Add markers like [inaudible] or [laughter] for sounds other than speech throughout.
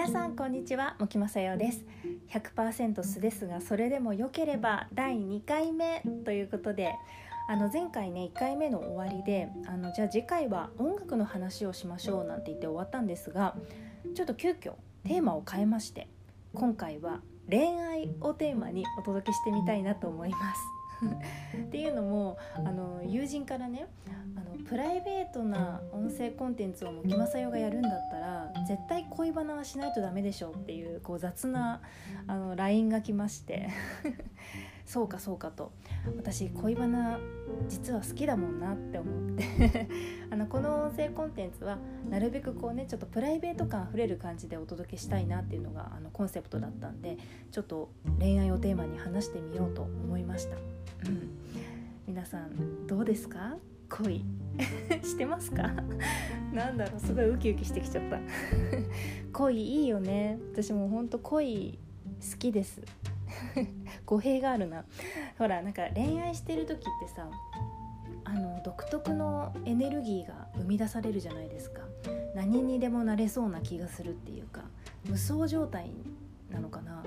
皆さんこんにちはもきまさよです。100%素ですがそれでも良ければ第2回目ということであの前回ね1回目の終わりであのじゃあ次回は音楽の話をしましょうなんて言って終わったんですがちょっと急遽テーマを変えまして今回は恋愛をテーマにお届けしてみたいなと思います。っていうのもあの友人からねあのプライベートな音声コンテンツをもきまさよがやるんだったら絶対恋バナはしないとダメでしょっていうこう雑なあの LINE が来まして。[laughs] そうかそうかと。私恋バナ実は好きだもんなって思って。[laughs] あのこの音声コンテンツはなるべくこうねちょっとプライベート感あふれる感じでお届けしたいなっていうのがあのコンセプトだったんでちょっと恋愛をテーマに話してみようと思いました。うん、皆さんどうですか？恋。[laughs] してますか？[laughs] なんだろう？すごいウキウキしてきちゃった。[laughs] 恋いいよね。私もほんと恋好きです。語弊があるな。ほらなんか恋愛してる時ってさあの独特のエネルギーが生み出されるじゃないですか。何にでもなれそうな気がするっていうか無双状態なのかな。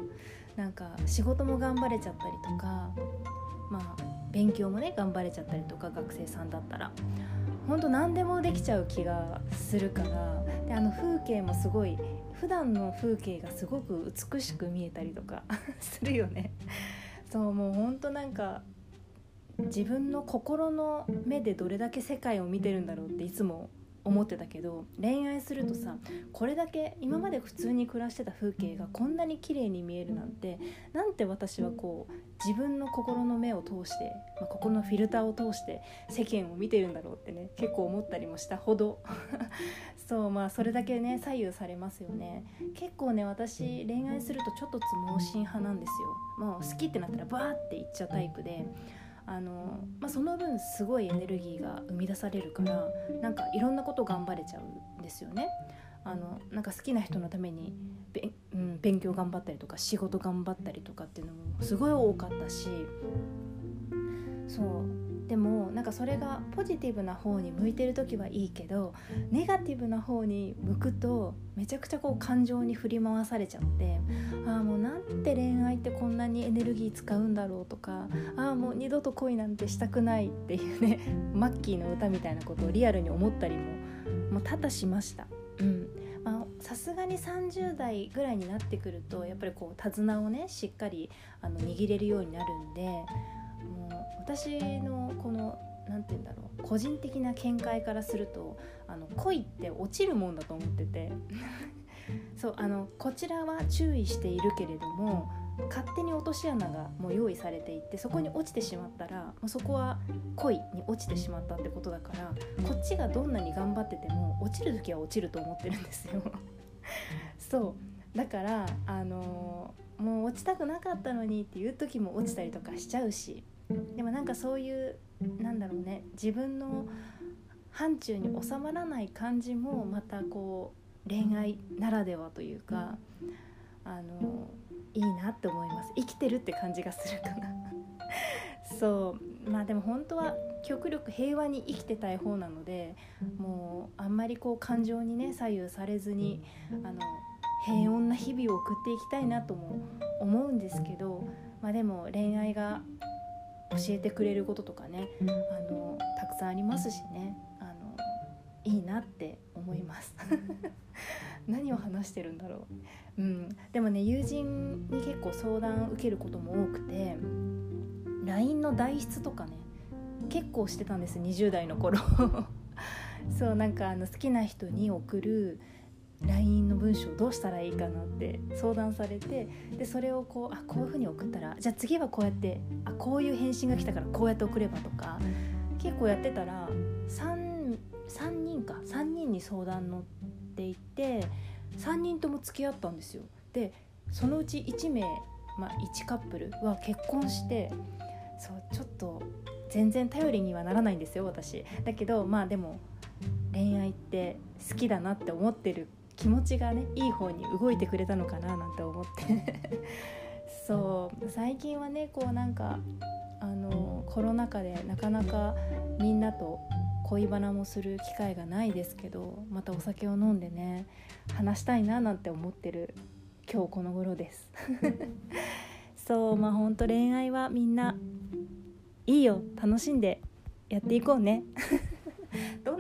なんか仕事も頑張れちゃったりとかまあ勉強もね頑張れちゃったりとか学生さんだったら。本当何でもできちゃう気がするから。であの風景もすごい普段の風景がすごく美しく見えたりとか [laughs] するよね。そうもうほんとなんか自分の心の目でどれだけ世界を見てるんだろうっていつも思ってたけど恋愛するとさこれだけ今まで普通に暮らしてた風景がこんなに綺麗に見えるなんてなんて私はこう自分の心の目を通して、まあ、心のフィルターを通して世間を見てるんだろうってね結構思ったりもしたほど。[laughs] そうまあそれだけね左右されますよね。結構ね私恋愛するとちょっとつ盲信派なんですよ。もう好きってなったらバーっていっちゃうタイプで。あのまあ、その分すごいエネルギーが生み出されるからなんかいろんなこと頑張れちゃうんですよね。あのなんか好きな人のためにべ、うん、勉強頑張ったりとか仕事頑張ったりとかっていうのもすごい多かったしそうでもなんかそれがポジティブな方に向いてる時はいいけどネガティブな方に向くとめちゃくちゃこう感情に振り回されちゃってああもうなんて恋愛ってこんなにエネルギー使うんだろうとかああもう二度と恋なんてしたくないっていうね [laughs] マッキーの歌みたいなことをリアルに思ったりももう多々しました。うんさすがに30代ぐらいになってくるとやっぱりこう手綱をねしっかりあの握れるようになるんでもう私のこの何て言うんだろう個人的な見解からするとあの恋って落ちるもんだと思ってて。[laughs] そうあのこちらは注意しているけれども勝手に落とし穴がもう用意されていてそこに落ちてしまったらもうそこは恋に落ちてしまったってことだからこっちがどんなに頑張ってても落ちる時は落ちると思ってるんですよ。[laughs] そう。だからあのー、もう落ちたくなかったのにっていう時も落ちたりとかしちゃうし。でもなんかそういうなんだろうね自分の範疇に収まらない感じもまたこう恋愛ならではというかあのいいなって思います。生きてるって感じがするかな。[laughs] そう。まあでも本当は極力平和に生きてたい方なのでもうあんまりこう感情にね左右されずにあの平穏な日々を送っていきたいなとも思うんですけど、まあ、でも恋愛が教えてくれることとかねあのたくさんありますしねあのいいなって思います。[laughs] 何を話してるんだろう、うん、でもね友人に結構相談受けることも多くて LINE の代筆とかね結構してたんです20代の頃。[laughs] そうなんかあの好きな人に送る LINE の文章どうしたらいいかなって相談されてでそれをこうあこういう風に送ったらじゃあ次はこうやってあこういう返信が来たからこうやって送ればとか結構やってたら 3, 3人か3人に相談乗っていて3人とも付き合ったんですよ。でそのうち1名、まあ、1カップルは結婚してそうちょっと全然頼りにはならないんですよ私。だけどまあでも恋愛って好きだなって思ってる気持ちがねいい方に動いてくれたのかななんて思って。[laughs] そう。最近はねこうなんかあのコロナ禍でなかなかみんなと恋バナもする機会がないですけどまたお酒を飲んでね話したいななんて思ってる今日この頃です。[laughs] そう。まあほんと恋愛はみんないいよ。楽しんでやっていこうね。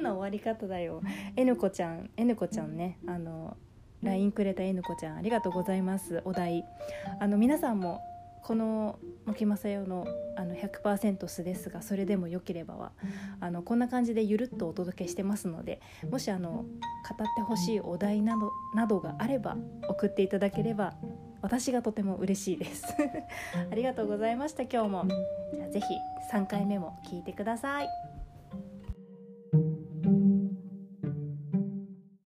な終わり方だよ。N 子ちゃん N 子ちゃんね。あの LINE くれた N 子ちゃんありがとうございます。お題。あの皆さんもこの「もきまさよの」あの100%素ですがそれでもよければはあのこんな感じでゆるっとお届けしてますのでもしあの語ってほしいお題などなどがあれば送っていただければ私がとても嬉しいです。[laughs] ありがとうございました今日も。じゃあぜひ3回目も聞いてください。